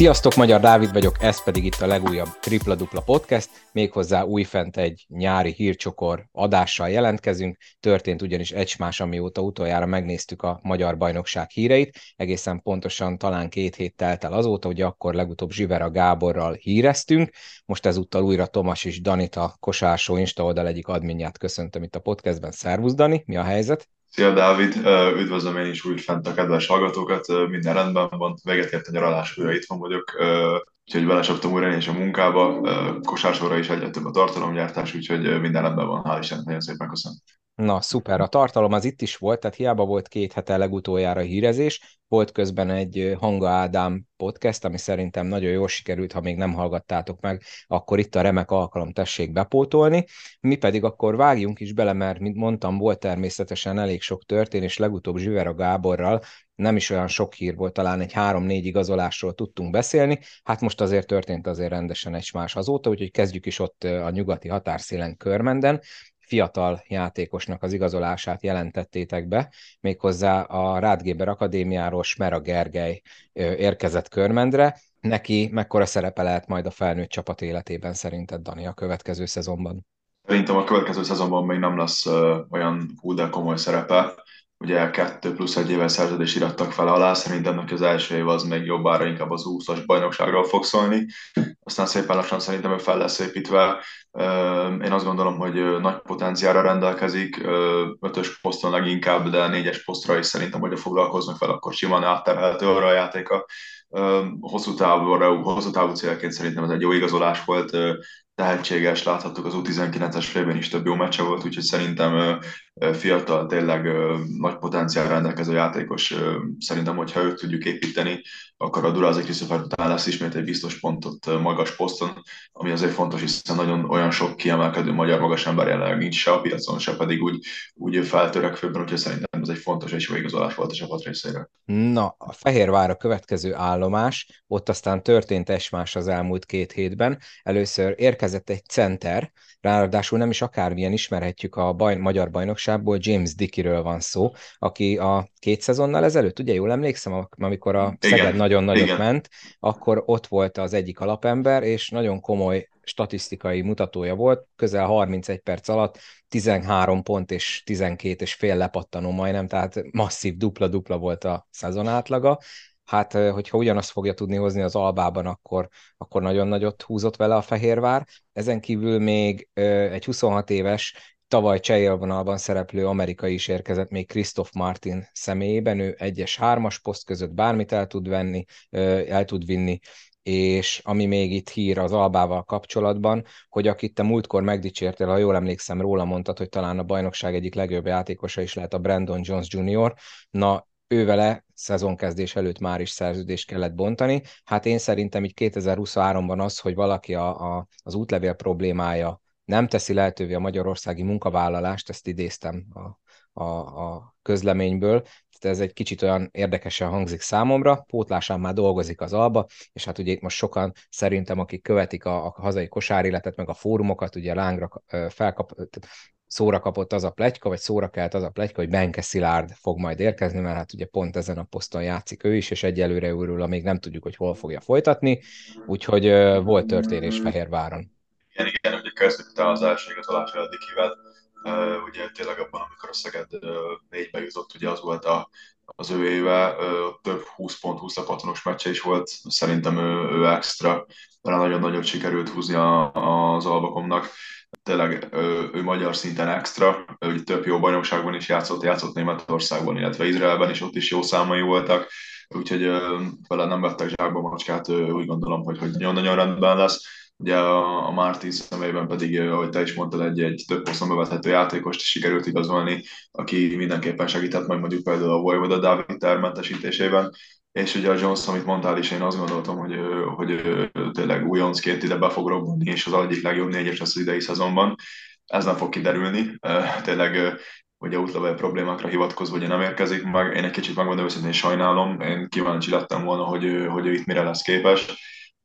Sziasztok, Magyar Dávid vagyok, ez pedig itt a legújabb Tripla Dupla Podcast, méghozzá újfent egy nyári hírcsokor adással jelentkezünk, történt ugyanis egymás, amióta utoljára megnéztük a Magyar Bajnokság híreit, egészen pontosan talán két hét telt el azóta, hogy akkor legutóbb Zsivera Gáborral híreztünk, most ezúttal újra Tomas és Danita Kosársó Insta oldal egyik adminját köszöntöm itt a podcastben. Szervusz Dani, mi a helyzet? Szia Dávid, üdvözlöm én is úgy fent a kedves hallgatókat, minden rendben van, véget ért a nyaralás, újra itthon vagyok, úgyhogy belesaptam újra én is a munkába, kosársóra is egyre több a tartalomgyártás, úgyhogy minden rendben van, hál' Istennek, nagyon szépen köszönöm. Na, szuper, a tartalom az itt is volt, tehát hiába volt két hete legutoljára hírezés, volt közben egy Hanga Ádám podcast, ami szerintem nagyon jól sikerült, ha még nem hallgattátok meg, akkor itt a remek alkalom tessék bepótolni. Mi pedig akkor vágjunk is bele, mert mint mondtam, volt természetesen elég sok történés, legutóbb Zsivera Gáborral, nem is olyan sok hír volt, talán egy három-négy igazolásról tudtunk beszélni, hát most azért történt azért rendesen egy más azóta, úgyhogy kezdjük is ott a nyugati határszélen Körmenden fiatal játékosnak az igazolását jelentettétek be, méghozzá a Rádgéber Akadémiáról Smera Gergely érkezett Körmendre. Neki mekkora szerepe lehet majd a felnőtt csapat életében szerinted, Dani, a következő szezonban? Szerintem a következő szezonban még nem lesz olyan hú, de komoly szerepe ugye kettő plusz egy éves szerződést irattak fel alá, szerintem neki az első év az még jobbára inkább az 20-as bajnokságról fog szólni, aztán szépen lassan szerintem ő fel lesz építve. Én azt gondolom, hogy nagy potenciára rendelkezik, ötös poszton leginkább, de négyes posztra is szerintem, hogyha foglalkoznak fel, akkor simán átterhelhető arra a játéka. Hosszú távú, hosszú távú célként szerintem ez egy jó igazolás volt, tehetséges, láthattuk az U19-es félben is több jó meccse volt, úgyhogy szerintem fiatal, tényleg nagy potenciál rendelkező játékos. Szerintem, hogyha őt tudjuk építeni, akkor a Durázi Christopher után lesz ismét egy biztos pontot magas poszton, ami azért fontos, hiszen nagyon olyan sok kiemelkedő magyar magas ember jelenleg nincs se a piacon, se pedig úgy, úgy feltörekvőben, úgyhogy szerintem ez egy fontos és jó igazolás volt a csapat részéről. Na, a Fehérvár a következő állomás, ott aztán történt esmás az elmúlt két hétben. Először érkezett egy center, ráadásul nem is akármilyen ismerhetjük a baj, magyar bajnokságból, James Dickiről van szó, aki a két szezonnal ezelőtt, ugye jól emlékszem, amikor a Szeged nagyon nagyot igen. ment, akkor ott volt az egyik alapember, és nagyon komoly statisztikai mutatója volt, közel 31 perc alatt 13 pont és 12 és fél lepattanó majdnem, tehát masszív dupla-dupla volt a szezon átlaga, hát hogyha ugyanazt fogja tudni hozni az albában, akkor, akkor nagyon nagyot húzott vele a Fehérvár. Ezen kívül még egy 26 éves, tavaly csehélvonalban szereplő amerikai is érkezett még Christoph Martin személyében, ő egyes hármas poszt között bármit el tud venni, el tud vinni, és ami még itt hír az Albával kapcsolatban, hogy akit te múltkor megdicsértél, ha jól emlékszem, róla mondtad, hogy talán a bajnokság egyik legjobb játékosa is lehet a Brandon Jones Jr. Na, ővele szezonkezdés előtt már is szerződést kellett bontani. Hát én szerintem így 2023-ban az, hogy valaki a, a, az útlevél problémája nem teszi lehetővé a magyarországi munkavállalást, ezt idéztem a, a, a közleményből, tehát ez egy kicsit olyan érdekesen hangzik számomra, pótlásán már dolgozik az alba, és hát ugye itt most sokan szerintem, akik követik a, a hazai kosáréletet, meg a fórumokat, ugye lángra felkap, szóra kapott az a plegyka, vagy szóra kelt az a plegyka, hogy Benke Szilárd fog majd érkezni, mert hát ugye pont ezen a poszton játszik ő is, és egyelőre őről még nem tudjuk, hogy hol fogja folytatni, úgyhogy uh, volt történés Fehérváron. Igen, igen, ugye utána az első igazolás Dikivel, uh, ugye tényleg abban, amikor a Szeged uh, négybe jutott, ugye az volt a, az ő éve, több 20 pont, 20 patonos meccse is volt, szerintem ő, ő extra, de nagyon nagyot sikerült húzni a, az Albakomnak tényleg ő, ő magyar szinten extra, ő több jó bajnokságban is játszott, játszott Németországban, illetve Izraelben is, ott is jó számai voltak, úgyhogy vele nem vettek zsákba macskát, úgy gondolom, hogy, hogy nagyon-nagyon rendben lesz. Ugye a, a Mártin személyben pedig, ahogy te is mondtad, egy, egy több hosszan bevethető játékost sikerült igazolni, aki mindenképpen segített majd mondjuk például a Vojvoda Dávid termentesítésében, és ugye a Jones, amit mondtál is, én azt gondoltam, hogy, hogy tényleg újoncként ide be fog robbanni, és az egyik legjobb négyes lesz az idei szezonban. Ez nem fog kiderülni. Tényleg ugye útlevél problémákra hivatkozva ugye nem érkezik meg. Én egy kicsit megmondom őszintén sajnálom, én kíváncsi lettem volna, hogy, hogy ő itt mire lesz képes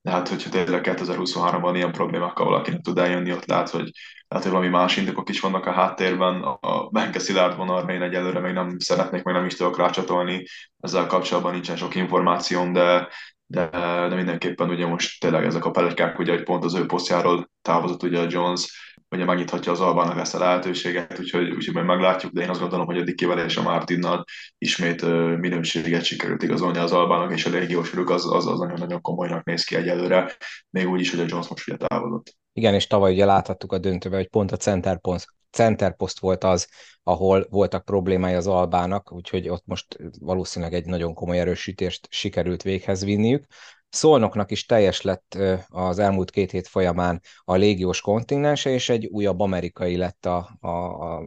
de hát, hogyha tényleg 2023-ban ilyen problémákkal valakinek tud eljönni, ott lehet, hogy, lehet, hogy valami más indokok is vannak a háttérben. A Benke Szilárd vonalra én egyelőre még nem szeretnék, meg nem is tudok rácsatolni. Ezzel kapcsolatban nincsen sok információm, de, de, de mindenképpen ugye most tényleg ezek a pelegykák, ugye, hogy pont az ő posztjáról távozott ugye a Jones, ugye megnyithatja az Albának ezt a lehetőséget, úgyhogy, úgyhogy majd meglátjuk, de én azt gondolom, hogy a Dikivel és a Martinnal ismét minőséget sikerült igazolni az Albának, és a légiós az, az, az nagyon-nagyon komolynak néz ki egyelőre, még úgy is, hogy a Jones most ugye távozott. Igen, és tavaly ugye láthattuk a döntőben, hogy pont a center post, center post volt az, ahol voltak problémái az Albának, úgyhogy ott most valószínűleg egy nagyon komoly erősítést sikerült véghez vinniük. Szolnoknak is teljes lett az elmúlt két hét folyamán a légiós kontinense, és egy újabb amerikai lett a, a,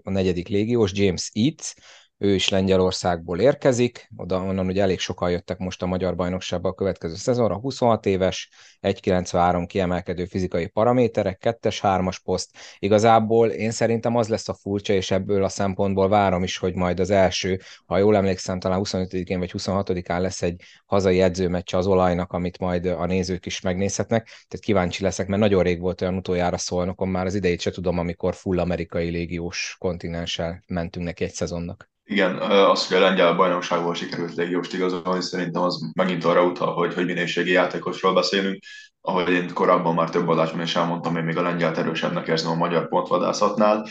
a negyedik légiós, James Eads, ő is Lengyelországból érkezik, oda onnan ugye elég sokan jöttek most a magyar bajnokságba a következő szezonra, 26 éves, 1,93 kiemelkedő fizikai paraméterek, 2-es, 3-as poszt. Igazából én szerintem az lesz a furcsa, és ebből a szempontból várom is, hogy majd az első, ha jól emlékszem, talán 25-én vagy 26-án lesz egy hazai edzőmeccs az olajnak, amit majd a nézők is megnézhetnek, tehát kíváncsi leszek, mert nagyon rég volt olyan utoljára szólnokon, már az idejét se tudom, amikor full amerikai légiós kontinenssel mentünk neki egy szezonnak. Igen, az, hogy a lengyel bajnokságból sikerült légióst igazolni, szerintem az megint arra utal, hogy, hogy minőségi játékosról beszélünk, ahogy én korábban már több adásban is elmondtam, én még a lengyel erősebbnek érzem a magyar pontvadászatnál.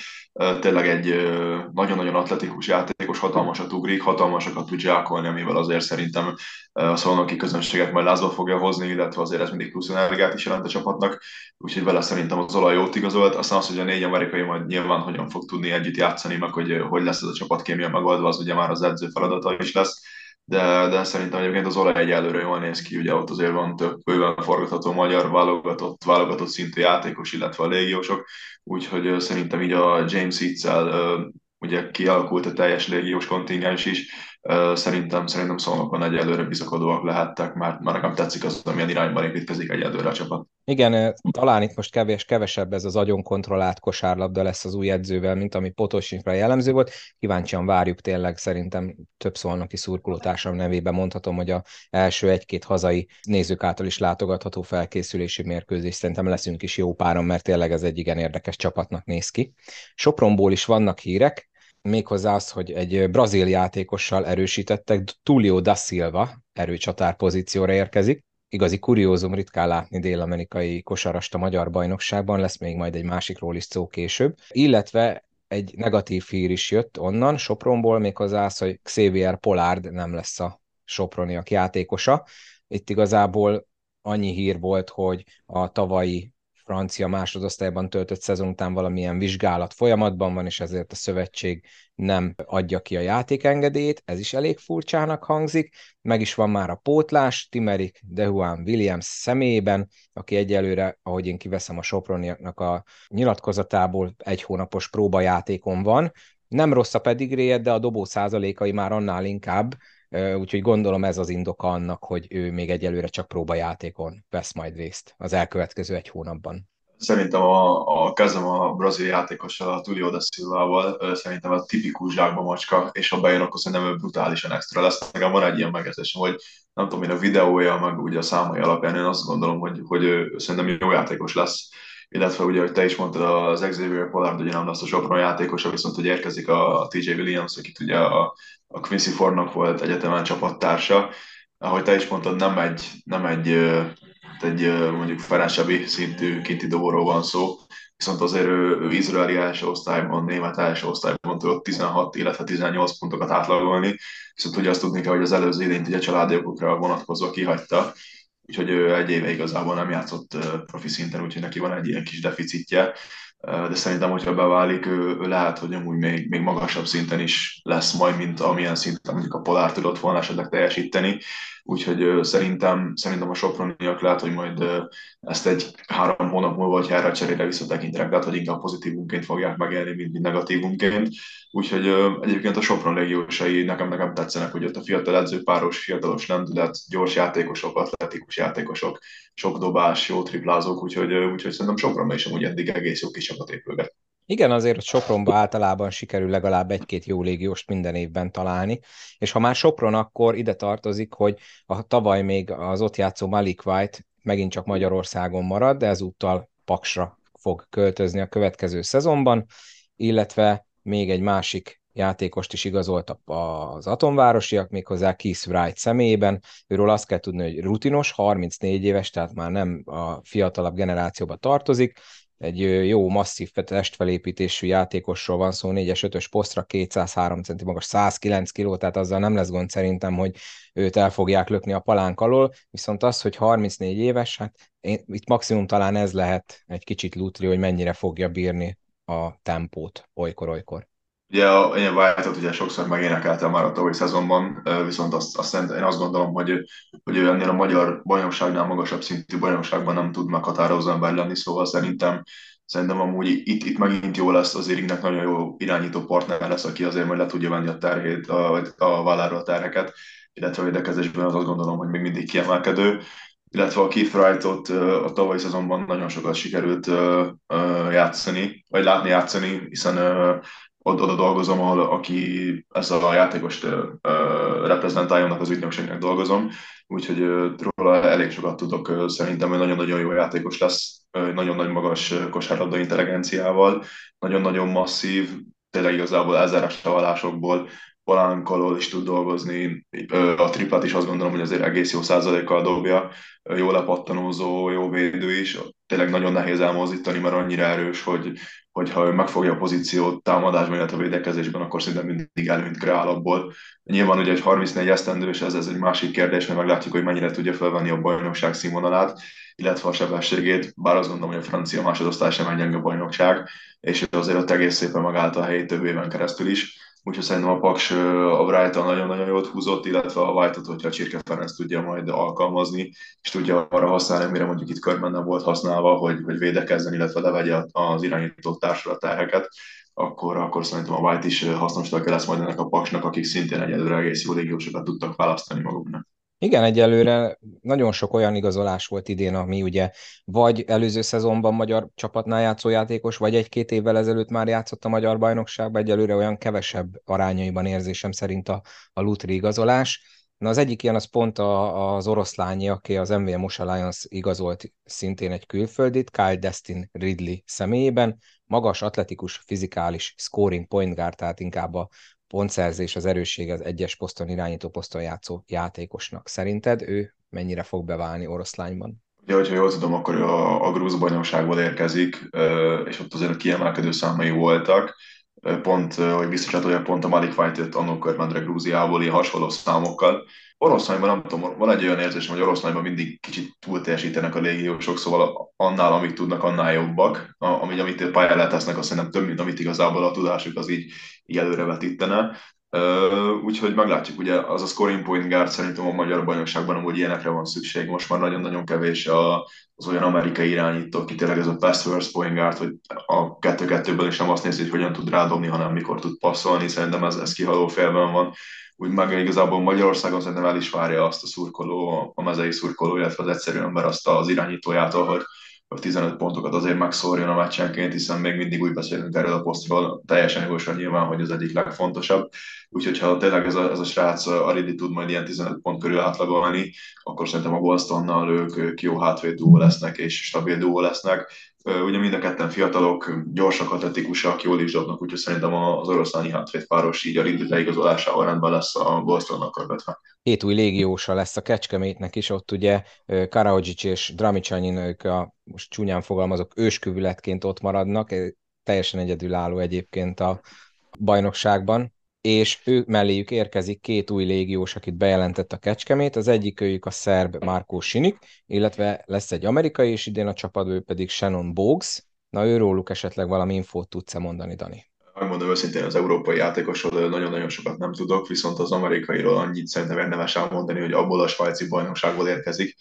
Tényleg egy nagyon-nagyon atletikus játékos, hatalmasat ugrik, hatalmasokat tud zsákolni, amivel azért szerintem a szolnoki közönséget majd lázba fogja hozni, illetve azért ez mindig plusz energiát is jelent a csapatnak, úgyhogy vele szerintem az olaj jót igazolt. Aztán az, hogy a négy amerikai majd nyilván hogyan fog tudni együtt játszani, meg hogy hogy lesz ez a csapatkémia megoldva, az ugye már az edző feladata is lesz de, de szerintem egyébként az olaj egyelőre jól néz ki, ugye ott azért van több bőven forgatható magyar válogatott, válogatott szintű játékos, illetve a légiósok, úgyhogy szerintem így a James Hitzel ugye kialakult a teljes légiós kontingens is, szerintem, szerintem szolnokon egyelőre bizakodóak lehettek, mert, mert nekem tetszik az, amilyen irányban építkezik egyelőre a csapat. Igen, talán itt most kevés, kevesebb ez az agyon kontrollált kosárlabda lesz az új edzővel, mint ami Potosinkra jellemző volt. Kíváncsian várjuk tényleg, szerintem több szolnoki szurkolótársam nevében mondhatom, hogy a első egy-két hazai nézők által is látogatható felkészülési mérkőzés szerintem leszünk is jó páron, mert tényleg ez egy igen érdekes csapatnak néz ki. Sopronból is vannak hírek, méghozzá az, hogy egy brazil játékossal erősítettek, Tulio da Silva erőcsatár pozícióra érkezik. Igazi kuriózum ritkán látni dél-amerikai kosarast a magyar bajnokságban, lesz még majd egy másikról is szó később. Illetve egy negatív hír is jött onnan, Sopronból, méghozzá az, hogy Xavier Pollard nem lesz a Soproniak játékosa. Itt igazából annyi hír volt, hogy a tavalyi francia másodosztályban töltött szezon után valamilyen vizsgálat folyamatban van, és ezért a szövetség nem adja ki a játékengedélyét, ez is elég furcsának hangzik, meg is van már a pótlás, Timerik Dehuan Williams személyében, aki egyelőre, ahogy én kiveszem a Soproniaknak a nyilatkozatából, egy hónapos próbajátékon van, nem rossz a pedigréje, de a dobó százalékai már annál inkább, úgyhogy gondolom ez az indoka annak, hogy ő még egyelőre csak próbajátékon vesz majd részt az elkövetkező egy hónapban. Szerintem a, a kezdem a brazil játékossal, a Tulio da Silva-val, szerintem a tipikus zsákba macska, és ha bejön, akkor szerintem ő brutálisan extra lesz. Nekem van egy ilyen megérzésem, hogy nem tudom én a videója, meg ugye a számai alapján én azt gondolom, hogy, hogy ő szerintem jó játékos lesz illetve ugye, hogy te is mondtad, az Xavier Pollard ugye nem lesz a Sopron játékosa, viszont hogy érkezik a TJ Williams, akit ugye a, a Quincy Fornak volt egyetemen csapattársa. Ahogy te is mondtad, nem egy, nem egy, egy mondjuk Ferencebi szintű kinti dobóról van szó, viszont azért ő, ő izraeli első osztályban, német első osztályban tudott 16, illetve 18 pontokat átlagolni, viszont ugye azt tudni kell, hogy az előző idényt ugye családi okokra vonatkozva kihagyta, úgyhogy ő egy éve igazából nem játszott profi szinten, úgyhogy neki van egy ilyen kis deficitje, de szerintem, hogyha beválik, ő, ő lehet, hogy amúgy még, még magasabb szinten is lesz majd, mint amilyen szinten mondjuk a Polár tudott volna esetleg teljesíteni. Úgyhogy szerintem, szerintem a Soproniak lehet, hogy majd ezt egy három hónap múlva, vagy erre cserére visszatekintenek, lehet, hogy inkább pozitívunként fogják megélni, mint, mint negatívunként. Úgyhogy egyébként a Sopron légiósai nekem, nekem tetszenek, hogy ott a fiatal edzőpáros, fiatalos lendület, gyors játékosok, atletikus játékosok, sok dobás, jó triplázók, úgyhogy, úgyhogy szerintem Sopronban is amúgy eddig egész jó kis csapat épülget. Igen, azért Sopronba általában sikerül legalább egy-két jó légióst minden évben találni, és ha már Sopron, akkor ide tartozik, hogy a tavaly még az ott játszó Malik White megint csak Magyarországon marad, de ezúttal Paksra fog költözni a következő szezonban, illetve még egy másik játékost is igazoltak az atomvárosiak, méghozzá Keith Wright személyében. Őről azt kell tudni, hogy rutinos, 34 éves, tehát már nem a fiatalabb generációba tartozik, egy jó, masszív testfelépítésű játékosról van szó, 4-es, 5-ös posztra, 203 cm magas, 109 kg, tehát azzal nem lesz gond szerintem, hogy őt el fogják lökni a palánk alól, viszont az, hogy 34 éves, hát én, itt maximum talán ez lehet egy kicsit lutri, hogy mennyire fogja bírni a tempót olykor-olykor. Ugye a, én White-ot ugye sokszor megénekeltem már a tavalyi szezonban, viszont azt, azt én azt gondolom, hogy, hogy ő ennél a magyar bajnokságnál magasabb szintű bajnokságban nem tud meghatározó ember lenni, szóval szerintem Szerintem amúgy itt, itt megint jó lesz, az Irignek nagyon jó irányító partner lesz, aki azért majd le tudja venni a terhét, a, a vállára a terheket, illetve a védekezésben az azt gondolom, hogy még mindig kiemelkedő. Illetve a Keith Wright-ot a tavalyi szezonban nagyon sokat sikerült játszani, vagy látni játszani, hiszen oda, oda dolgozom, ahol aki ezt a játékost reprezentálja, az ügynökségnek dolgozom, úgyhogy róla elég sokat tudok, szerintem hogy nagyon-nagyon jó játékos lesz, nagyon nagy magas kosárlabda intelligenciával, nagyon-nagyon masszív, tényleg igazából ezeres tavalásokból palánk is tud dolgozni, a triplat is azt gondolom, hogy azért egész jó százalékkal dobja, jó lepattanózó, jó védő is, tényleg nagyon nehéz elmozdítani, mert annyira erős, hogy, hogyha ő megfogja a pozíciót támadásban, illetve védekezésben, akkor szerintem mindig előnyt kreál abból. Nyilván ugye egy 34 esztendős, ez, ez egy másik kérdés, mert meglátjuk, hogy mennyire tudja felvenni a bajnokság színvonalát, illetve a sebességét, bár azt gondolom, hogy a francia másodosztály sem egy gyenge bajnokság, és azért ott egész szépen megállt a helyét több éven keresztül is úgyhogy szerintem a Paks a Brighton nagyon-nagyon jót húzott, illetve a White-ot, hogyha a Csirke Ferenc tudja majd alkalmazni, és tudja arra használni, mire mondjuk itt körben nem volt használva, hogy, hogy védekezzen, illetve levegye az irányító társra terheket, akkor, akkor szerintem a White is hasznos tagja lesz majd ennek a Paksnak, akik szintén egyelőre egész jó légiósokat tudtak választani maguknak. Igen, egyelőre nagyon sok olyan igazolás volt idén, ami ugye vagy előző szezonban magyar csapatnál játszó játékos, vagy egy-két évvel ezelőtt már játszott a magyar bajnokságban, egyelőre olyan kevesebb arányaiban érzésem szerint a, a Lutri igazolás. Na az egyik ilyen az pont a, az oroszlányi, aki az MVM Mosa Lions igazolt szintén egy külföldit, Kyle Destin Ridley személyében, magas, atletikus, fizikális, scoring point guard, tehát inkább a pontszerzés, az erősség az egyes poszton irányító poszton játszó játékosnak. Szerinted ő mennyire fog beválni oroszlányban? Ja, hogyha jól tudom, akkor a, a grúz bajnokságból érkezik, és ott azért kiemelkedő számai voltak. Pont, hogy biztosítható, hogy pont a Malik White jött annó körmendre Grúziából hasonló számokkal. Oroszlányban nem tudom, van egy olyan érzésem, hogy oroszlányban mindig kicsit túl teljesítenek a légiósok, szóval annál, amit tudnak, annál jobbak. Amit, amit pályára tesznek, azt szerintem több, mint amit igazából a tudásuk az így, így előrevetítene. Úgyhogy meglátjuk, ugye az a scoring point guard szerintem a magyar bajnokságban amúgy ilyenekre van szükség. Most már nagyon-nagyon kevés a, az olyan amerikai irányító, aki tényleg ez a pass first point guard, hogy a kettő-kettőből is nem azt nézi, hogy hogyan tud rádobni, hanem mikor tud passzolni. Szerintem ez, ez kihaló félben van úgy meg igazából Magyarországon szerintem el is várja azt a szurkoló, a mezei szurkoló, illetve az egyszerű ember azt az irányítójától, hogy, hogy 15 pontokat azért megszórjon a meccsenként, hiszen még mindig úgy beszélünk erről a posztról, teljesen jogosan nyilván, hogy az egyik legfontosabb. Úgyhogy ha tényleg ez a, ez a srác Aridi tud majd ilyen 15 pont körül átlagolni, akkor szerintem a Bostonnal ők, jó hátvéd lesznek és stabil duó lesznek Ugye mind a ketten fiatalok, gyorsak, atletikusak, jól is dobnak, úgyhogy szerintem az oroszláni páros így a Ridley leigazolásával rendben lesz a Bostonnak körbetre. Hét új légiósa lesz a Kecskemétnek is, ott ugye Karahodzsics és Dramicsanyin, ők a, most csúnyán fogalmazok, őskövületként ott maradnak, teljesen egyedülálló egyébként a bajnokságban és ő melléjük érkezik két új légiós, akit bejelentett a Kecskemét, az egyik őjük a szerb Markó Sinik, illetve lesz egy amerikai is idén a csapatban, ő pedig Shannon Bogues. Na őróluk esetleg valami infót tudsz-e mondani, Dani? Megmondom őszintén, az európai játékosról nagyon-nagyon sokat nem tudok, viszont az amerikairól annyit szerintem érdemes elmondani, hogy abból a svájci bajnokságból érkezik,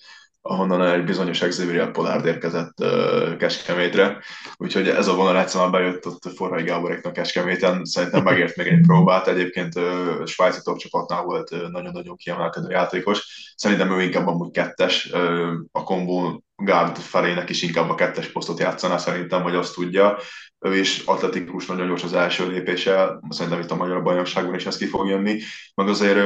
ahonnan egy bizonyos Xavier Pollard érkezett uh, Keskemétre, úgyhogy ez a vonal egyszerűen bejött ott Forrai Gáboréknak Keskeméten, szerintem megért még egy próbát, egyébként uh, svájci top csapatnál volt uh, nagyon-nagyon kiemelkedő játékos, szerintem ő inkább amúgy kettes, uh, a kombó guard felének is inkább a kettes posztot játszaná szerintem, vagy azt tudja. Ő is atletikus, nagyon gyors az első lépése, szerintem itt a magyar bajnokságban is ez ki fog jönni. Meg azért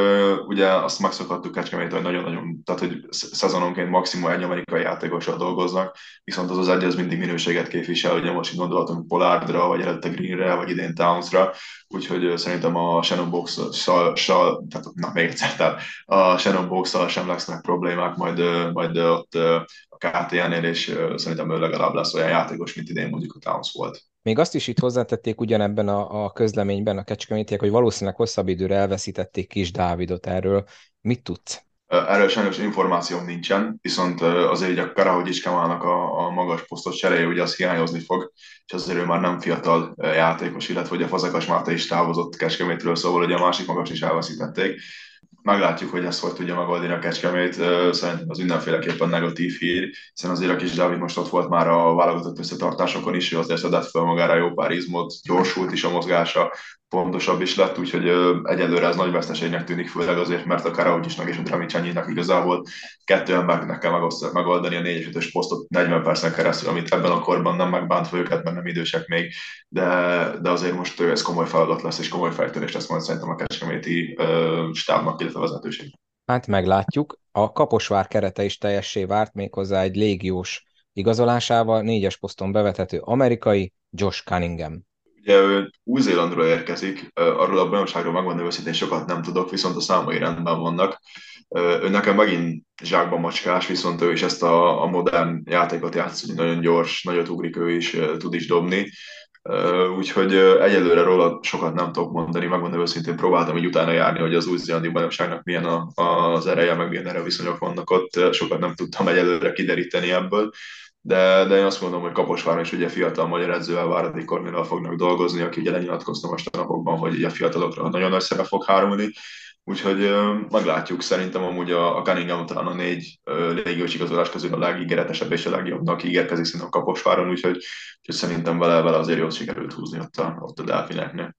ugye azt megszokhattuk Kecskemét, hogy nagyon-nagyon, tehát hogy szezononként maximum egy amerikai játékossal dolgoznak, viszont az az egy az mindig minőséget képvisel, ugye most gondolhatunk Polardra, vagy előtte Greenre, vagy idén Townsra, úgyhogy szerintem a Shannon box tehát na még egyszer, tehát a Shannon box sem lesznek problémák, majd, majd ott KTN-nél, és szerintem ő legalább lesz olyan játékos, mint idén mondjuk a Towns volt. Még azt is itt hozzátették ugyanebben a, a közleményben a kecskemétiek, hogy valószínűleg hosszabb időre elveszítették Kis Dávidot erről. Mit tudsz? Erről sajnos információm nincsen, viszont azért a Karahogyics Kemának a, a magas posztos cseréje ugye az hiányozni fog, és azért ő már nem fiatal játékos, illetve hogy a Fazekas Máté is távozott Kecskemétről, szóval ugye a másik magas is elveszítették meglátjuk, hogy ezt hogy tudja megoldani a Kecskemét. Szerintem az mindenféleképpen negatív hír, hiszen azért a kis Dávid most ott volt már a válogatott összetartásokon is, ő azért szedett fel magára jó pár izmot, gyorsult is a mozgása, pontosabb is lett, úgyhogy egyelőre ez nagy veszteségnek tűnik, főleg azért, mert a Karaugyisnak és a Dramicsanyinak igazából kettő embernek kell megoldani a 4 5 posztot 40 percen keresztül, amit ebben a korban nem megbántva őket, mert nem idősek még, de, de azért most ez komoly feladat lesz, és komoly fejtörés lesz majd szerintem a Kecskeméti stábnak, illetve vezetőség. Hát meglátjuk. A Kaposvár kerete is teljessé várt méghozzá egy légiós igazolásával, négyes poszton bevethető amerikai Josh Cunningham. Ugye ő Új-Zélandról érkezik, arról a bajnokságról megmondom őszintén sokat nem tudok, viszont a számai rendben vannak. Ő nekem megint zsákban macskás, viszont ő is ezt a, a modern játékot játszik, nagyon gyors, nagyot ugrik ő is, tud is dobni. Úgyhogy egyelőre róla sokat nem tudok mondani, megmondom őszintén, próbáltam így utána járni, hogy az új-zélandi bajnokságnak milyen a, az ereje, meg milyen erre viszonyok vannak ott, sokat nem tudtam egyelőre kideríteni ebből, de, de én azt mondom, hogy Kaposváron is ugye fiatal magyar edzővel, Váradi Kornéllal fognak dolgozni, aki ugye lenyilatkozta most a napokban, hogy a fiatalokra nagyon nagy szerep fog hárulni, úgyhogy meglátjuk, szerintem amúgy a, a Cunningham talán a négy légiós igazolás közül a legígéretesebb és a legjobbnak ígérkezik a Kaposváron, úgyhogy, úgyhogy szerintem vele, vele azért jól sikerült húzni ott a, ott a delfineknél.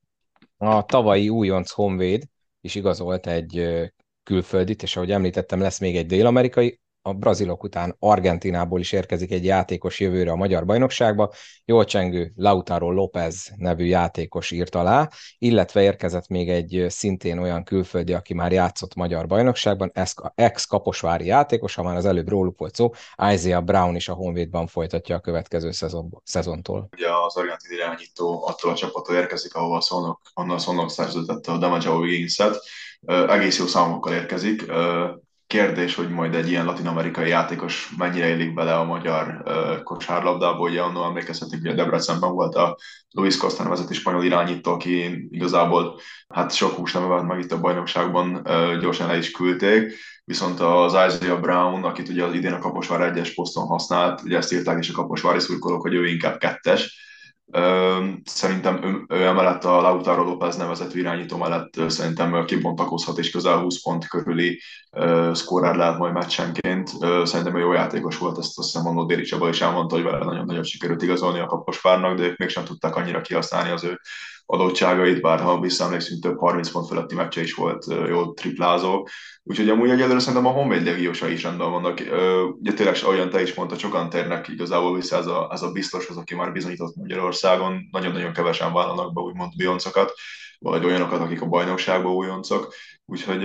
A tavalyi újonc Honvéd is igazolt egy külföldit, és ahogy említettem, lesz még egy dél-amerikai, a brazilok után Argentinából is érkezik egy játékos jövőre a magyar bajnokságba. Jól csengő Lautaro López nevű játékos írt alá, illetve érkezett még egy szintén olyan külföldi, aki már játszott magyar bajnokságban, ex-kaposvári játékos, ha már az előbb róluk volt szó, Isaiah Brown is a Honvédban folytatja a következő szezon, szezontól. Ugye az argentin irányító attól a csapattól érkezik, ahova Szolnok, onnan Szolnok szerződtette a Damajao Wiggins-et, egész jó számokkal érkezik, kérdés, hogy majd egy ilyen latin-amerikai játékos mennyire élik bele a magyar uh, kosárlabdába, ugye annól emlékezhetünk, hogy a Debrecenben volt a Luis Costa nevezeti spanyol irányító, aki igazából hát sok hús nem evett meg itt a bajnokságban, uh, gyorsan le is küldték, viszont az Isaiah Brown, akit ugye az idén a Kaposvár egyes poszton használt, ugye ezt írták is a kaposvári szurkolók, hogy ő inkább kettes, Szerintem ő, ő emellett a Lautaro López nevezetű irányító mellett szerintem kibontakozhat és közel 20 pont körüli uh, szkórer lehet majd meccsenként. Uh, szerintem ő jó játékos volt, ezt azt hiszem Mondó Déri Csaba is elmondta, hogy vele nagyon nagyot sikerült igazolni a Kaposvárnak, de ők mégsem tudták annyira kihasználni az ő adottságait, bár ha visszaemlékszünk, több 30 pont feletti meccse is volt jó triplázó. Úgyhogy amúgy egyelőre szerintem a Honvéd legiósa is rendben vannak. Ugye tényleg olyan te is mondta, sokan térnek igazából vissza ez a, ez a biztos, az, aki már bizonyított Magyarországon. Nagyon-nagyon kevesen vállalnak be úgymond bioncokat, vagy olyanokat, akik a bajnokságban újoncok. Úgyhogy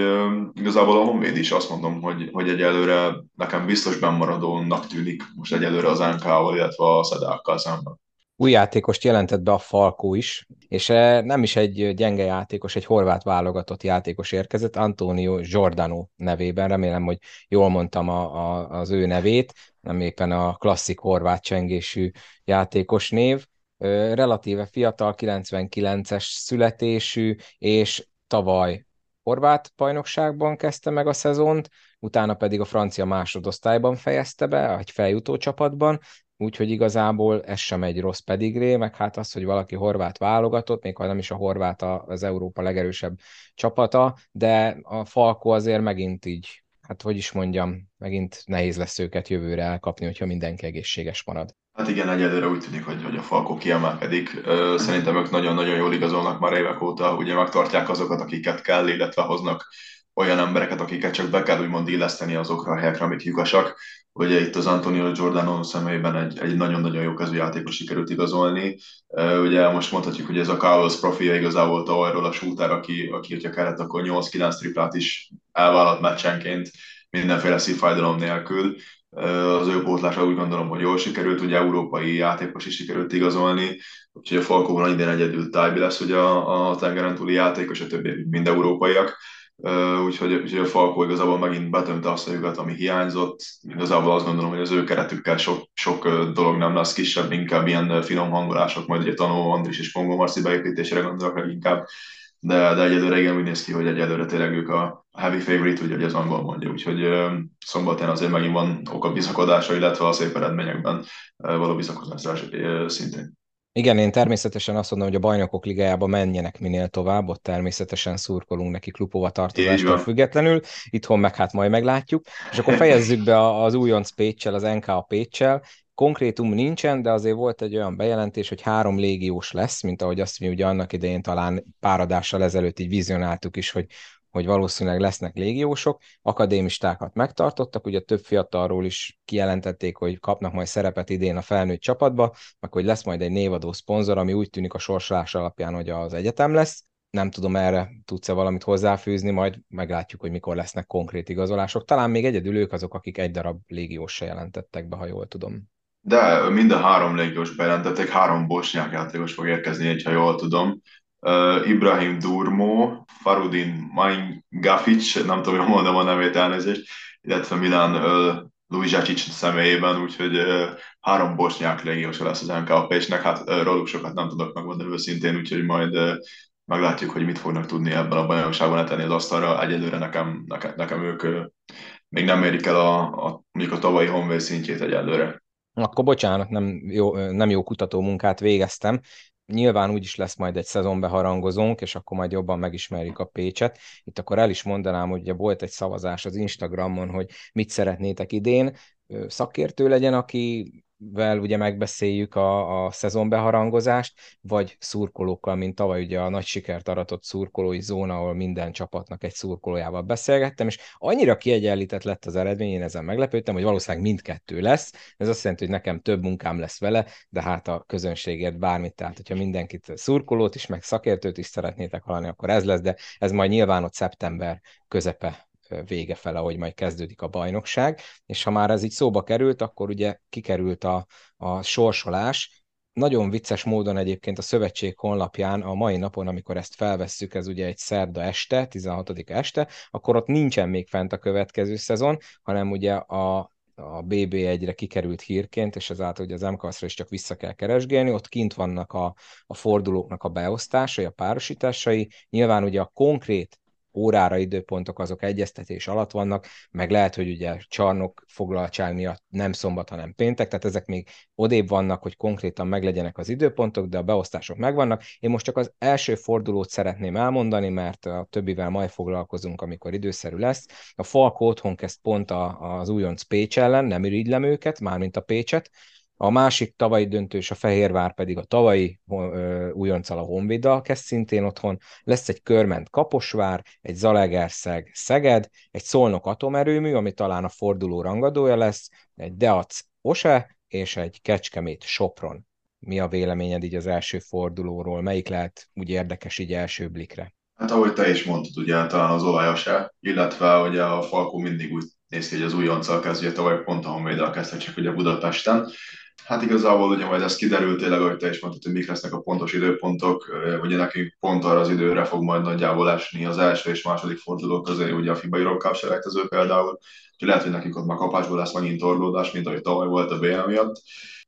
igazából a Honvéd is azt mondom, hogy, hogy egyelőre nekem biztos bennmaradónak tűnik most egyelőre az NK-val, illetve a Szedákkal szemben új játékost jelentett be a Falkó is, és eh, nem is egy gyenge játékos, egy horvát válogatott játékos érkezett, Antonio Giordano nevében, remélem, hogy jól mondtam a, a, az ő nevét, nem éppen a klasszik horvát csengésű játékos név, relatíve fiatal, 99-es születésű, és tavaly horvát bajnokságban kezdte meg a szezont, utána pedig a francia másodosztályban fejezte be, egy feljutó csapatban, úgyhogy igazából ez sem egy rossz pedigré, meg hát az, hogy valaki horvát válogatott, még ha nem is a horvát az Európa legerősebb csapata, de a Falko azért megint így, hát hogy is mondjam, megint nehéz lesz őket jövőre elkapni, hogyha mindenki egészséges marad. Hát igen, egyelőre úgy tűnik, hogy, hogy a Falko kiemelkedik. Szerintem ők nagyon-nagyon jól igazolnak már évek óta, ugye megtartják azokat, akiket kell, illetve hoznak olyan embereket, akiket csak be kell úgymond illeszteni azokra a helyekre, amik lyukasak Ugye itt az Antonio Giordano személyben egy, egy nagyon-nagyon jó játékos sikerült igazolni. Ugye most mondhatjuk, hogy ez a Carlos profilja igazából tavalyról a shooter, aki, aki hogyha kellett, akkor 8-9 triplát is elvállalt meccsenként mindenféle szívfájdalom nélkül. Az ő pótlása úgy gondolom, hogy jól sikerült, ugye európai játékos is sikerült igazolni, úgyhogy a Falkóban idén egyedül Tájbi lesz ugye a, a tengeren túli játékos, a többi mind európaiak úgyhogy, úgyhogy a Falkó igazából megint betömte azt a lyukat, ami hiányzott. Igazából azt gondolom, hogy az ő keretükkel sok, sok dolog nem lesz kisebb, inkább ilyen finom hangolások, majd ugye Tanó, Andris és Pongó Marci beépítésére gondolok leginkább. De, de egyelőre igen úgy néz ki, hogy egyelőre tényleg ők a heavy favorite, ugye, hogy az angol mondja, úgyhogy szombatán azért megint van oka bizakodásra, illetve a szép eredményekben való bizakodásra szintén. Igen, én természetesen azt mondom, hogy a bajnokok ligájába menjenek minél tovább, ott természetesen szurkolunk neki klubova tartozástól függetlenül, itthon meg hát majd meglátjuk, és akkor fejezzük be az újonc Pécsel, az NKA Pécsel, konkrétum nincsen, de azért volt egy olyan bejelentés, hogy három légiós lesz, mint ahogy azt mi ugye annak idején talán páradással ezelőtt így vizionáltuk is, hogy hogy valószínűleg lesznek légiósok, akadémistákat megtartottak, ugye több fiatalról is kijelentették, hogy kapnak majd szerepet idén a felnőtt csapatba, meg hogy lesz majd egy névadó szponzor, ami úgy tűnik a sorsolás alapján, hogy az egyetem lesz. Nem tudom, erre tudsz-e valamit hozzáfűzni, majd meglátjuk, hogy mikor lesznek konkrét igazolások. Talán még egyedül ők azok, akik egy darab légiós se jelentettek be, ha jól tudom. De mind a három légiós bejelentettek, három bosnyák játékos fog érkezni, ha jól tudom uh, Ibrahim Durmo, Farudin Gafic, nem tudom, hogy mondom a nevét elnézést, illetve Milan uh, Lujacsic személyében, úgyhogy uh, három bosnyák légiósa lesz az NK Pécsnek, hát uh, róluk sokat nem tudok megmondani őszintén, úgyhogy majd uh, meglátjuk, hogy mit fognak tudni ebben a bajnokságban letenni az asztalra. Egyelőre nekem, nekem, nekem ők uh, még nem érik el a, a, mondjuk a tavalyi Honvéd szintjét egyelőre. Akkor bocsánat, nem jó, nem jó kutató munkát végeztem nyilván úgy is lesz majd egy szezonbeharangozónk, és akkor majd jobban megismerjük a Pécset. Itt akkor el is mondanám, hogy ugye volt egy szavazás az Instagramon, hogy mit szeretnétek idén. Szakértő legyen, aki vel ugye megbeszéljük a, a szezonbeharangozást, vagy szurkolókkal, mint tavaly ugye a nagy sikert aratott szurkolói zóna, ahol minden csapatnak egy szurkolójával beszélgettem, és annyira kiegyenlített lett az eredmény, én ezen meglepődtem, hogy valószínűleg mindkettő lesz. Ez azt jelenti, hogy nekem több munkám lesz vele, de hát a közönségért bármit, tehát hogyha mindenkit szurkolót is, meg szakértőt is szeretnétek hallani, akkor ez lesz, de ez majd nyilván ott szeptember közepe vége fele, hogy majd kezdődik a bajnokság, és ha már ez így szóba került, akkor ugye kikerült a, a sorsolás, nagyon vicces módon egyébként a szövetség honlapján a mai napon, amikor ezt felvesszük, ez ugye egy szerda este, 16 este, akkor ott nincsen még fent a következő szezon, hanem ugye a, a BB1-re kikerült hírként, és ezáltal ugye az mks is csak vissza kell keresgélni, ott kint vannak a, a fordulóknak a beosztásai, a párosításai, nyilván ugye a konkrét órára időpontok azok egyeztetés alatt vannak, meg lehet, hogy ugye csarnok foglaltság miatt nem szombat, hanem péntek, tehát ezek még odébb vannak, hogy konkrétan meglegyenek az időpontok, de a beosztások megvannak. Én most csak az első fordulót szeretném elmondani, mert a többivel majd foglalkozunk, amikor időszerű lesz. A Falko otthon kezd pont az újonc Pécs ellen, nem irigylem őket, mármint a Pécset, a másik tavalyi döntős, a Fehérvár pedig a tavalyi újonccal a Honvéddal kezd szintén otthon. Lesz egy Körment Kaposvár, egy Zalegerszeg Szeged, egy Szolnok atomerőmű, ami talán a forduló rangadója lesz, egy Deac Ose és egy Kecskemét Sopron. Mi a véleményed így az első fordulóról? Melyik lehet úgy érdekes így első blikre? Hát ahogy te is mondtad, ugye talán az olajose, illetve ugye a Falkó mindig úgy néz ki, hogy az újonccal kezd, ugye tavaly pont a Honvéddal kezdte csak ugye Budapesten, Hát igazából ugye majd ez kiderült tényleg, ahogy te is mondtad, hogy mik lesznek a pontos időpontok, ugye nekünk pont arra az időre fog majd nagyjából esni az első és második forduló közé, ugye a FIBA Europe selejtező például, úgyhogy lehet, hogy nekik ott már kapásból lesz megint torlódás, mint ahogy tavaly volt a BL miatt.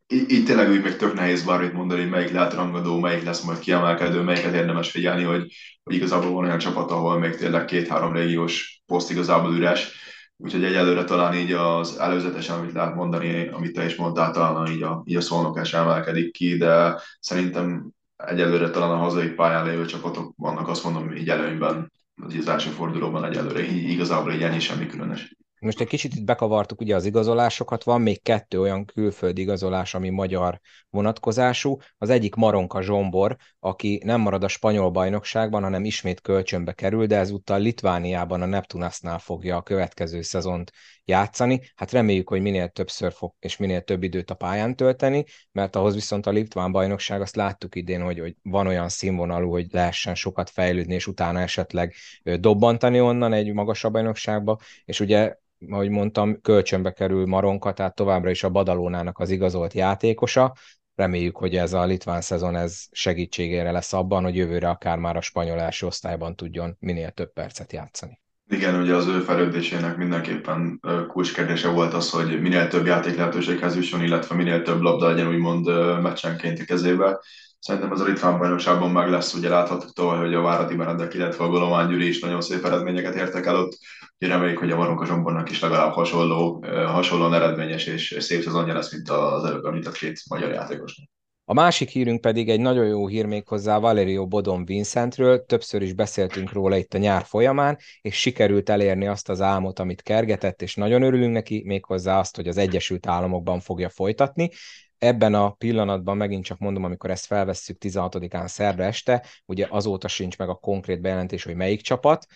Így tényleg úgy még tök nehéz bármit mondani, hogy melyik lehet rangadó, melyik lesz majd kiemelkedő, melyiket érdemes figyelni, hogy, hogy igazából van olyan csapat, ahol még tényleg két-három régiós poszt igazából üres, Úgyhogy egyelőre talán így az előzetesen, amit lehet mondani, amit te is mondtál, talán így a, így a szolnokás emelkedik ki, de szerintem egyelőre talán a hazai pályán lévő csapatok vannak, azt mondom, így előnyben, az első fordulóban egyelőre, így igazából így ennyi semmi különös. Most egy kicsit itt bekavartuk ugye az igazolásokat, van még kettő olyan külföldi igazolás, ami magyar vonatkozású. Az egyik Maronka Zsombor, aki nem marad a spanyol bajnokságban, hanem ismét kölcsönbe kerül, de ezúttal Litvániában a Neptunasnál fogja a következő szezont játszani. Hát reméljük, hogy minél többször fog és minél több időt a pályán tölteni, mert ahhoz viszont a Litván bajnokság, azt láttuk idén, hogy, hogy van olyan színvonalú, hogy lehessen sokat fejlődni, és utána esetleg dobbantani onnan egy magasabb bajnokságba, és ugye ahogy mondtam, kölcsönbe kerül Maronka, tehát továbbra is a Badalónának az igazolt játékosa. Reméljük, hogy ez a litván szezon ez segítségére lesz abban, hogy jövőre akár már a spanyol első osztályban tudjon minél több percet játszani. Igen, ugye az ő fejlődésének mindenképpen kulcskérdése volt az, hogy minél több játék lehetőséghez jusson, illetve minél több labda legyen úgymond meccsenként a kezébe. Szerintem az a ritkán bajnokságban meg lesz, ugye láthatjuk tovább, hogy a Váradi Meredek, illetve a Golomán Gyuri is nagyon szép eredményeket értek el ott. Ugye reméljük, hogy a Maronka Zsombornak is legalább hasonló, hasonlóan eredményes és szép szezonja lesz, mint az előbb említett két magyar játékosnak. A másik hírünk pedig egy nagyon jó hír még hozzá Valerio Bodon Vincentről, többször is beszéltünk róla itt a nyár folyamán, és sikerült elérni azt az álmot, amit kergetett, és nagyon örülünk neki, méghozzá azt, hogy az Egyesült Államokban fogja folytatni. Ebben a pillanatban megint csak mondom, amikor ezt felvesszük 16-án szerda este, ugye azóta sincs meg a konkrét bejelentés, hogy melyik csapat,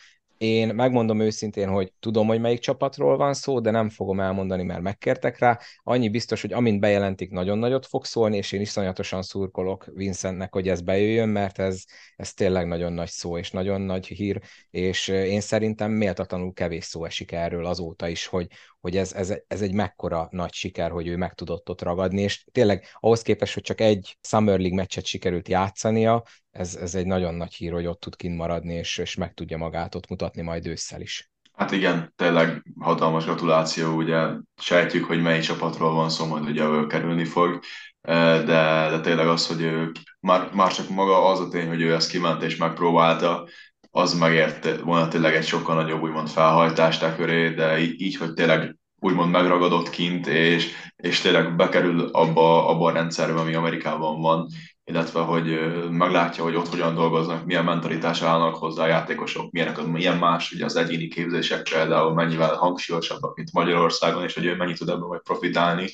én megmondom őszintén, hogy tudom, hogy melyik csapatról van szó, de nem fogom elmondani, mert megkértek rá. Annyi biztos, hogy amint bejelentik, nagyon nagyot fog szólni, és én iszonyatosan szurkolok Vincentnek, hogy ez bejöjjön, mert ez, ez tényleg nagyon nagy szó, és nagyon nagy hír, és én szerintem méltatlanul kevés szó esik erről azóta is, hogy, hogy ez, ez, ez egy mekkora nagy siker, hogy ő meg tudott ott ragadni, és tényleg ahhoz képest, hogy csak egy Summer League meccset sikerült játszania, ez, ez egy nagyon nagy hír, hogy ott tud kint maradni, és, és meg tudja magát ott mutatni majd ősszel is. Hát igen, tényleg hatalmas gratuláció, ugye sejtjük, hogy mely csapatról van szó, majd ugye ő kerülni fog, de, de tényleg az, hogy ő, már, már csak maga az a tény, hogy ő ezt kiment és megpróbálta, az megért volna tényleg egy sokkal nagyobb úgymond felhajtást e köré, de így, hogy tényleg úgymond megragadott kint, és, és tényleg bekerül abba, abba a rendszerbe, ami Amerikában van, illetve hogy meglátja, hogy ott hogyan dolgoznak, milyen mentalitás állnak hozzá a játékosok, milyenek az, milyen más ugye az egyéni képzések például mennyivel hangsúlyosabbak, mint Magyarországon, és hogy ő mennyit tud ebből majd profitálni,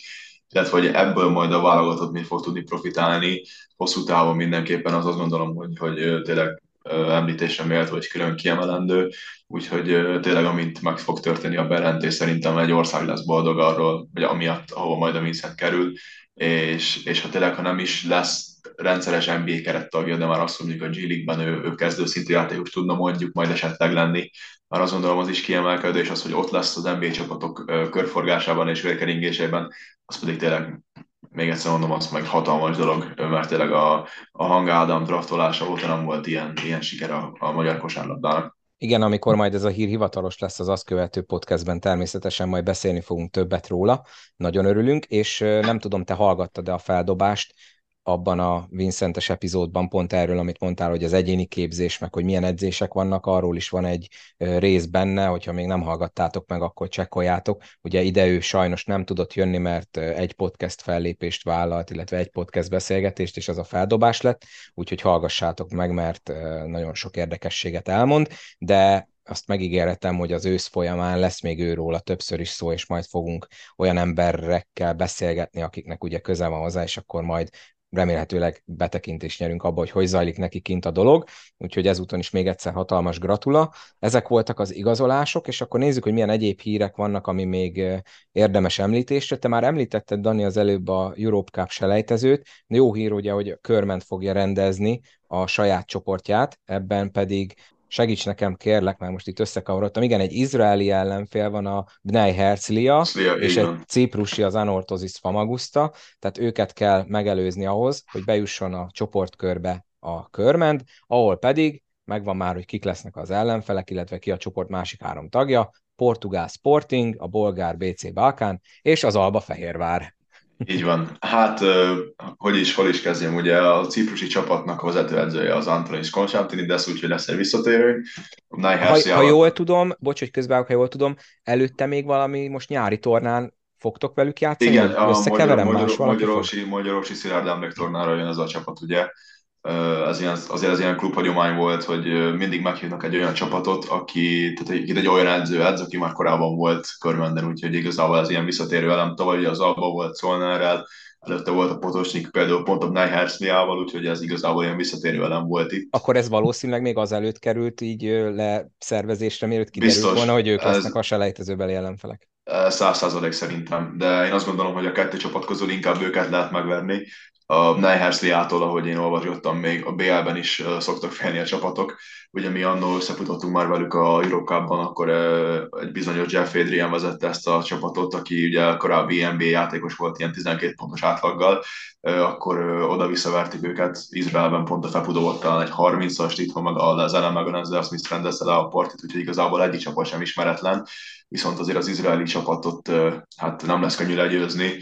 illetve hogy ebből majd a válogatott mi fog tudni profitálni, hosszú távon mindenképpen az azt gondolom, hogy, hogy tényleg említésre méltó, vagy külön kiemelendő, úgyhogy tényleg amint meg fog történni a bejelentés, szerintem egy ország lesz boldog arról, vagy amiatt, ahova majd a Vincent kerül, és, és ha tényleg, ha nem is lesz rendszeres NBA kerettagja, de már azt mondjuk a G League-ben ő, ő kezdőszintű játékos tudna mondjuk majd esetleg lenni. Már azt gondolom az is kiemelkedő, és az, hogy ott lesz az NBA csapatok körforgásában és vérkeringésében, az pedig tényleg még egyszer mondom, az meg hatalmas dolog, mert tényleg a, a Hang Ádám draftolása óta nem volt ilyen, ilyen siker a, a magyar kosárlabdának. Igen, amikor majd ez a hír hivatalos lesz az azt követő podcastben, természetesen majd beszélni fogunk többet róla. Nagyon örülünk, és nem tudom, te hallgattad-e a feldobást, abban a Vincentes epizódban pont erről, amit mondtál, hogy az egyéni képzés, meg hogy milyen edzések vannak, arról is van egy rész benne, hogyha még nem hallgattátok meg, akkor csekkoljátok. Ugye ide ő sajnos nem tudott jönni, mert egy podcast fellépést vállalt, illetve egy podcast beszélgetést, és az a feldobás lett, úgyhogy hallgassátok meg, mert nagyon sok érdekességet elmond, de azt megígérhetem, hogy az ősz folyamán lesz még őról a többször is szó, és majd fogunk olyan emberekkel beszélgetni, akiknek ugye köze van hozzá, és akkor majd remélhetőleg betekintést nyerünk abba, hogy hogy zajlik neki kint a dolog, úgyhogy ezúton is még egyszer hatalmas gratula. Ezek voltak az igazolások, és akkor nézzük, hogy milyen egyéb hírek vannak, ami még érdemes említésre. Te már említetted, Dani, az előbb a Europe Cup selejtezőt. Jó hír ugye, hogy Körment fogja rendezni a saját csoportját, ebben pedig segíts nekem kérlek, mert most itt összekavarodtam. Igen, egy izraeli ellenfél van a Bnei Herzlia, és egy ciprusi az Anorthosis Famagusta, tehát őket kell megelőzni ahhoz, hogy bejusson a csoportkörbe a körment, ahol pedig megvan már, hogy kik lesznek az ellenfelek, illetve ki a csoport másik három tagja, Portugál Sporting, a bolgár BC Balkán és az Alba Fehérvár. Így van. Hát, hogy is, hol is kezdjem, ugye a ciprusi csapatnak a vezetőedzője az Antonis Konstantinides, úgyhogy lesz egy visszatérő. Ha, ha jól tudom, bocs, hogy közben, ha jól tudom, előtte még valami most nyári tornán fogtok velük játszani? Igen, a Magyar, Magyar, Magyarorsi, Magyarorsi Szilárd emléktornára jön ez a csapat, ugye ez ilyen, azért az ilyen klubhagyomány volt, hogy mindig meghívnak egy olyan csapatot, aki, tehát egy, egy olyan edző edz, aki már korábban volt körmenden, úgyhogy igazából ez ilyen visszatérő elem. Tavaly az Alba volt Szolnárral, előtte volt a Potosnik például pont a Nejhersniával, úgyhogy ez igazából ilyen visszatérő elem volt itt. Akkor ez valószínűleg még az előtt került így leszervezésre, mielőtt kiderült Biztos, volna, hogy ők ez, lesznek a selejtezőbeli ellenfelek. száz százalék szerintem, de én azt gondolom, hogy a kettő csapat közül inkább őket lehet megverni. A Neyhersliától, ahogy én olvasottam, még a BL-ben is szoktak félni a csapatok, Ugye mi annól összefutottunk már velük a Eurocupban, akkor egy bizonyos Jeff Adrian vezette ezt a csapatot, aki ugye korábbi NBA játékos volt ilyen 12 pontos átlaggal, akkor oda visszavertük őket, Izraelben pont a Fepudó volt talán egy 30-as, itthon meg a Zelen meg a Ezzel Smith rendezte le a partit, úgyhogy igazából egyik csapat sem ismeretlen, viszont azért az izraeli csapatot hát nem lesz könnyű legyőzni,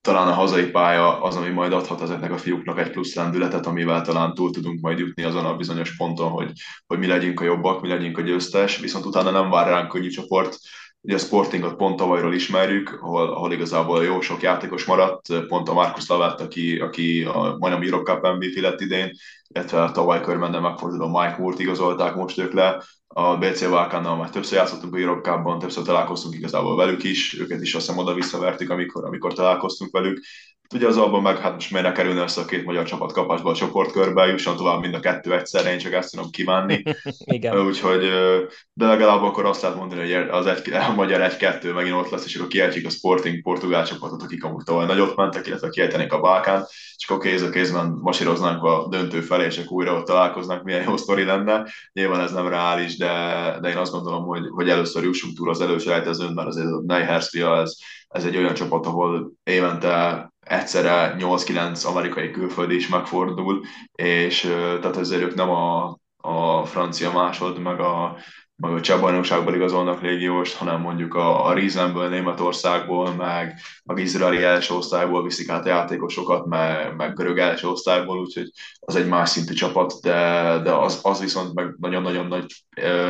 talán a hazai pálya az, ami majd adhat ezeknek a fiúknak egy plusz lendületet, amivel talán túl tudunk majd jutni azon a bizonyos ponton, hogy, hogy mi legyünk a jobbak, mi legyünk a győztes, viszont utána nem vár ránk könnyű csoport. Ugye a Sportingot pont tavalyról ismerjük, ahol, ahol igazából jó sok játékos maradt, pont a Markus Lavett, aki, aki a majdnem Eurocup MVP lett idén, illetve a tavaly körben megforduló Mike Moore-t igazolták most ők le, a BC Válkánnal már többször játszottunk a Eurocup-ban, többször találkoztunk igazából velük is, őket is azt hiszem oda visszavertük, amikor, amikor találkoztunk velük. Ugye az abban meg, hát most miért ne kerülne össze a két magyar csapat kapásba a csoportkörbe, jusson tovább mind a kettő egyszerre, én csak ezt tudom kívánni. Igen. Úgyhogy, de legalább akkor azt lehet mondani, hogy az egy, a magyar egy-kettő megint ott lesz, és akkor kiejtjük a Sporting portugál csapatot, akik amúgy tavaly nagyot mentek, illetve kiejtenék a Balkán, és akkor kéz a kézben masíroznánk a döntő felé, és akkor újra ott találkoznak, milyen jó sztori lenne. Nyilván ez nem reális, de, de én azt gondolom, hogy, hogy először jussunk túl az előselejtezőn, mert azért a Neyherslia, ez, ez egy olyan csapat, ahol évente egyszerre 8-9 amerikai külföldi is megfordul, és tehát ezért ők nem a, a francia másod, meg a, meg a cseh bajnokságból igazolnak légióst, hanem mondjuk a, a Riesenből, Németországból, meg a izraeli első osztályból viszik át a játékosokat, meg, meg görög első osztályból, úgyhogy az egy más szintű csapat, de, de az, az viszont meg nagyon-nagyon nagy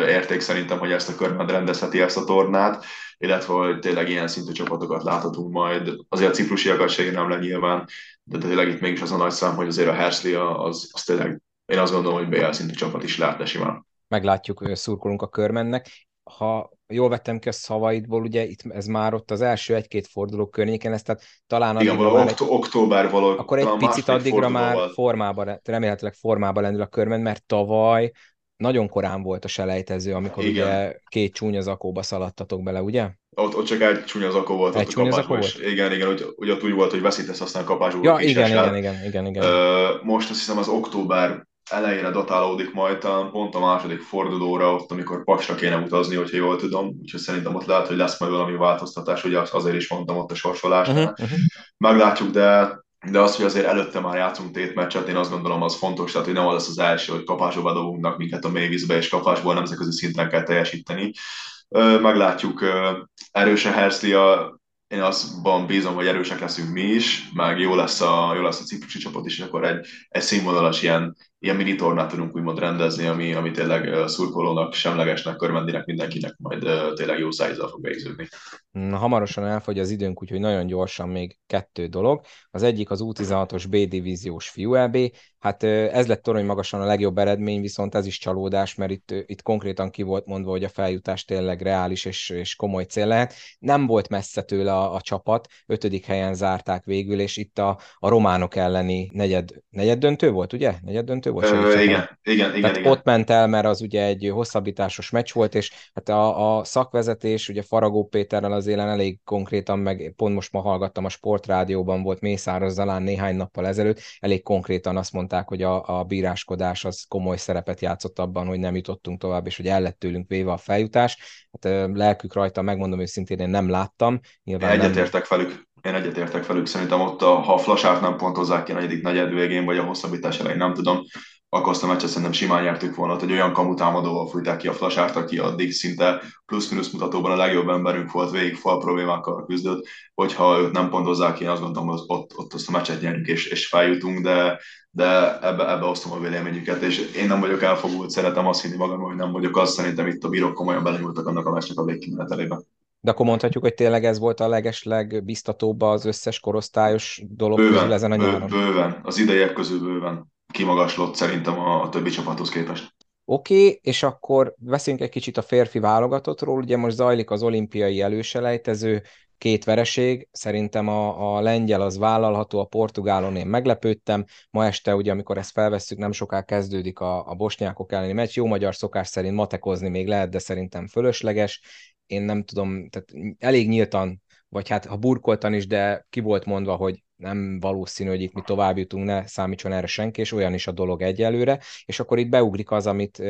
érték szerintem, hogy ezt a körben rendezheti ezt a tornát, illetve hogy tényleg ilyen szintű csapatokat láthatunk majd. Azért a ciprusiakat se nem le nyilván, de tényleg itt mégis az a nagy szám, hogy azért a Hersli az, az tényleg, én azt gondolom, hogy BL szintű csapat is lehetne simán. Meglátjuk, szurkolunk a körmennek. Ha jól vettem ki a szavaidból, ugye itt ez már ott az első egy-két forduló környéken lesz, tehát talán Igen, való okt- egy, október való. Akkor egy picit addigra már formában, remélhetőleg formában lendül a körmen, mert tavaly nagyon korán volt a selejtező, amikor Igen. ugye két csúnya zakóba szaladtatok bele, ugye? Ott, ott csak egy csúnya zakó volt. Egy csúnya zakó volt? Igen, igen, úgy, úgy, úgy volt, hogy veszítesz, aztán kapásból. Ja, igen, igen, igen, igen, igen. most azt hiszem az október elejére datálódik majd, talán pont a második fordulóra, ott, amikor Pasra kéne utazni, hogyha jól tudom, úgyhogy szerintem ott lehet, hogy lesz majd valami változtatás, ugye azért is mondtam ott a sorsolásnál. Uh-huh, uh-huh. Meglátjuk, de de az, hogy azért előtte már játszunk tét meccset, én azt gondolom, az fontos, tehát hogy nem az lesz az első, hogy kapásba dobunk minket a mélyvízbe, és kapásból nemzetközi szinten kell teljesíteni. Meglátjuk, erős a Herslia, én azban bízom, hogy erősek leszünk mi is, meg jó lesz a, jó lesz a ciprusi csapat is, és akkor egy, egy színvonalas ilyen, ilyen mini tornát tudunk úgymond rendezni, ami, ami tényleg szurkolónak, semlegesnek, körmendinek, mindenkinek majd tényleg jó szájzal fog végződni. Na, hamarosan elfogy az időnk, úgyhogy nagyon gyorsan még kettő dolog. Az egyik az U16-os B divíziós fiú EB. Hát ez lett torony magasan a legjobb eredmény, viszont ez is csalódás, mert itt, itt konkrétan ki volt mondva, hogy a feljutás tényleg reális és, és komoly cél lehet. Nem volt messze tőle a, a csapat, ötödik helyen zárták végül, és itt a, a románok elleni negyed, negyed döntő volt, ugye? Negyed döntő volt? Ö, igen, igen, igen, igen, igen. ott ment el, mert az ugye egy hosszabbításos meccs volt, és hát a, a szakvezetés, ugye Faragó Péterrel az élen elég konkrétan, meg pont most ma hallgattam a sportrádióban, volt Mészáros Zalán néhány nappal ezelőtt, elég konkrétan azt mondták, hogy a, a bíráskodás az komoly szerepet játszott abban, hogy nem jutottunk tovább, és hogy el lett tőlünk véve a feljutás. Hát lelkük rajta, megmondom őszintén, én nem láttam. Nyilván egyetértek velük. Én egyetértek velük. Szerintem ott, a, ha a flasárt nem pontozzák ki a negyedik negyed végén, vagy a hosszabbítás elején, nem tudom, akkor azt a meccset szerintem simán nyertük volna, hogy olyan kamutámadóval fújták ki a flasárt, aki addig szinte plusz-minusz mutatóban a legjobb emberünk volt, végig fal problémákkal küzdött, hogyha őt nem pontozzák ki, én azt gondolom, hogy ott, ott azt a meccset nyerünk és, és feljutunk, de, de ebbe, ebbe osztom a véleményüket, és én nem vagyok elfogult, szeretem azt hinni magam, hogy nem vagyok az, szerintem itt a bírók komolyan belenyúltak annak a meccsnek a végkimenetelébe. De akkor mondhatjuk, hogy tényleg ez volt a legesleg biztatóbb az összes korosztályos dolog bőven, közül ezen a nyáron? Bőven, az idejek közül bőven kimagaslott szerintem a, a többi csapathoz képest. Oké, okay, és akkor veszünk egy kicsit a férfi válogatottról. Ugye most zajlik az olimpiai előselejtező, két vereség, szerintem a, a lengyel az vállalható, a portugálon én meglepődtem, ma este ugye, amikor ezt felvesszük, nem soká kezdődik a, a bosnyákok elleni meccs, jó magyar szokás szerint matekozni még lehet, de szerintem fölösleges, én nem tudom, tehát elég nyíltan, vagy hát ha burkoltan is, de ki volt mondva, hogy nem valószínű, hogy itt mi tovább jutunk, ne számítson erre senki, és olyan is a dolog egyelőre, és akkor itt beugrik az, amit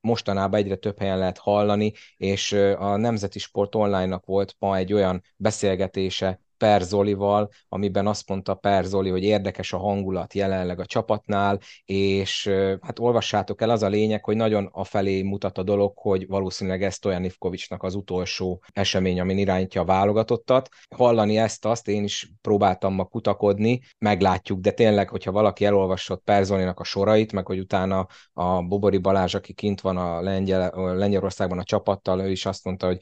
mostanában egyre több helyen lehet hallani, és a Nemzeti Sport Online-nak volt ma egy olyan beszélgetése Per Zolival, amiben azt mondta Per Zoli, hogy érdekes a hangulat jelenleg a csapatnál, és hát olvassátok el, az a lényeg, hogy nagyon afelé mutat a dolog, hogy valószínűleg ez Stojan Ivkovicsnak az utolsó esemény, amin irányítja a válogatottat. Hallani ezt, azt én is próbáltam ma kutakodni, meglátjuk, de tényleg, hogyha valaki elolvassott Per Zolinak a sorait, meg hogy utána a Bobori Balázs, aki kint van a, Lengyel, Lengyelországban a csapattal, ő is azt mondta, hogy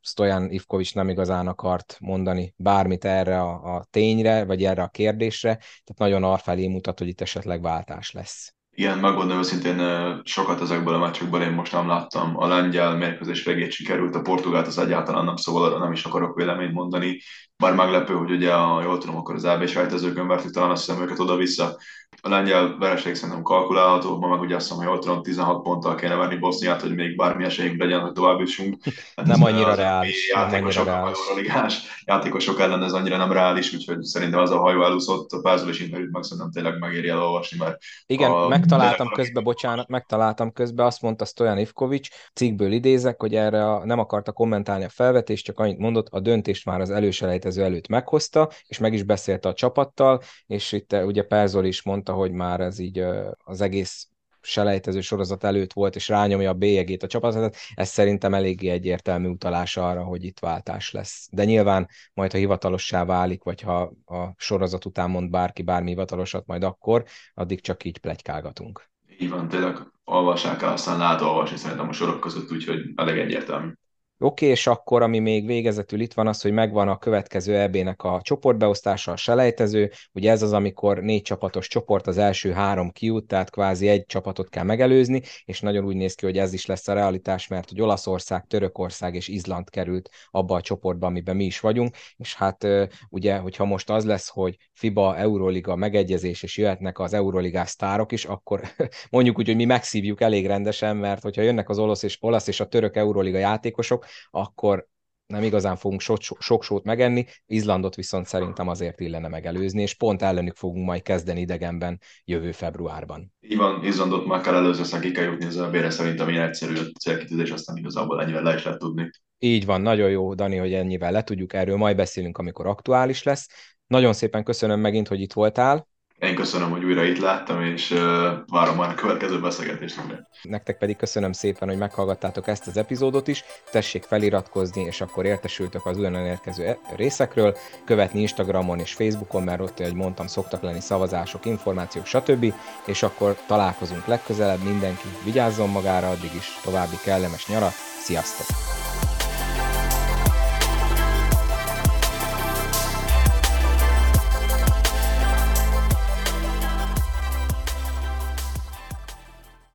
Stojan Ivkovics nem igazán akart mondani bár bármit erre a, a tényre, vagy erre a kérdésre, tehát nagyon arfelé mutat, hogy itt esetleg váltás lesz. Igen, megmondom őszintén, sokat ezekből a meccsekből én most nem láttam. A lengyel mérkőzés végét sikerült, a portugált az egyáltalán nem, szóval arra nem is akarok véleményt mondani. Bár meglepő, hogy ugye, ha jól tudom, akkor az AB sejtezőkön vertük talán azt hiszem őket oda-vissza. A lengyel vereség szerintem kalkulálható, ma meg ugye azt hiszem, hogy jól tudom, 16 ponttal kéne verni Boszniát, hogy még bármi esélyünk legyen, hogy tovább jussunk. Hát nem annyira reális. Játékosok, nem annyira reális. játékosok ellen ez annyira nem reális, úgyhogy szerintem az a hajó elúszott, a Pázol és interjút meg szerintem tényleg megéri elolvasni, mert igen, a, megtaláltam közben, bocsánat, megtaláltam közben, azt mondta Stojan Ivkovics, cikkből idézek, hogy erre a, nem akarta kommentálni a felvetést, csak annyit mondott, a döntést már az előselejtező előtt meghozta, és meg is beszélte a csapattal, és itt eh, ugye Perzol is mondta, hogy már ez így eh, az egész selejtező sorozat előtt volt, és rányomja a bélyegét a csapatot, ez szerintem eléggé egyértelmű utalás arra, hogy itt váltás lesz. De nyilván majd, ha hivatalossá válik, vagy ha a sorozat után mond bárki bármi hivatalosat, majd akkor, addig csak így plegykálgatunk. Így van, tényleg olvassák el, aztán lehet olvasni szerintem a sorok között, úgyhogy elég egyértelmű. Oké, és akkor, ami még végezetül itt van, az, hogy megvan a következő EB-nek a csoportbeosztása, a selejtező. Ugye ez az, amikor négy csapatos csoport, az első három kiút, tehát kvázi egy csapatot kell megelőzni, és nagyon úgy néz ki, hogy ez is lesz a realitás, mert hogy Olaszország, Törökország és Izland került abba a csoportba, amiben mi is vagyunk, és hát ugye, hogyha most az lesz, hogy FIBA, Euroliga megegyezés, és jöhetnek az Euroligás sztárok is, akkor mondjuk úgy, hogy mi megszívjuk elég rendesen, mert hogyha jönnek az olasz és, olasz és a török Euroliga játékosok, akkor nem igazán fogunk sok, sok sót megenni, Izlandot viszont szerintem azért illene megelőzni, és pont ellenük fogunk majd kezdeni idegenben jövő februárban. Így van, Izlandot már kell előző, aztán ki kell jutni az elbére, szerintem ilyen egyszerű a célkitűzés, aztán igazából ennyivel le is lehet tudni. Így van, nagyon jó, Dani, hogy ennyivel le tudjuk, erről majd beszélünk, amikor aktuális lesz. Nagyon szépen köszönöm megint, hogy itt voltál. Én köszönöm, hogy újra itt láttam, és várom már a következő beszélgetésünkre. Nektek pedig köszönöm szépen, hogy meghallgattátok ezt az epizódot is. Tessék feliratkozni, és akkor értesültök az ugyanan érkező e- részekről. Követni Instagramon és Facebookon, mert ott, ahogy mondtam, szoktak lenni szavazások, információk, stb. És akkor találkozunk legközelebb. Mindenki vigyázzon magára, addig is további kellemes nyarat. Sziasztok!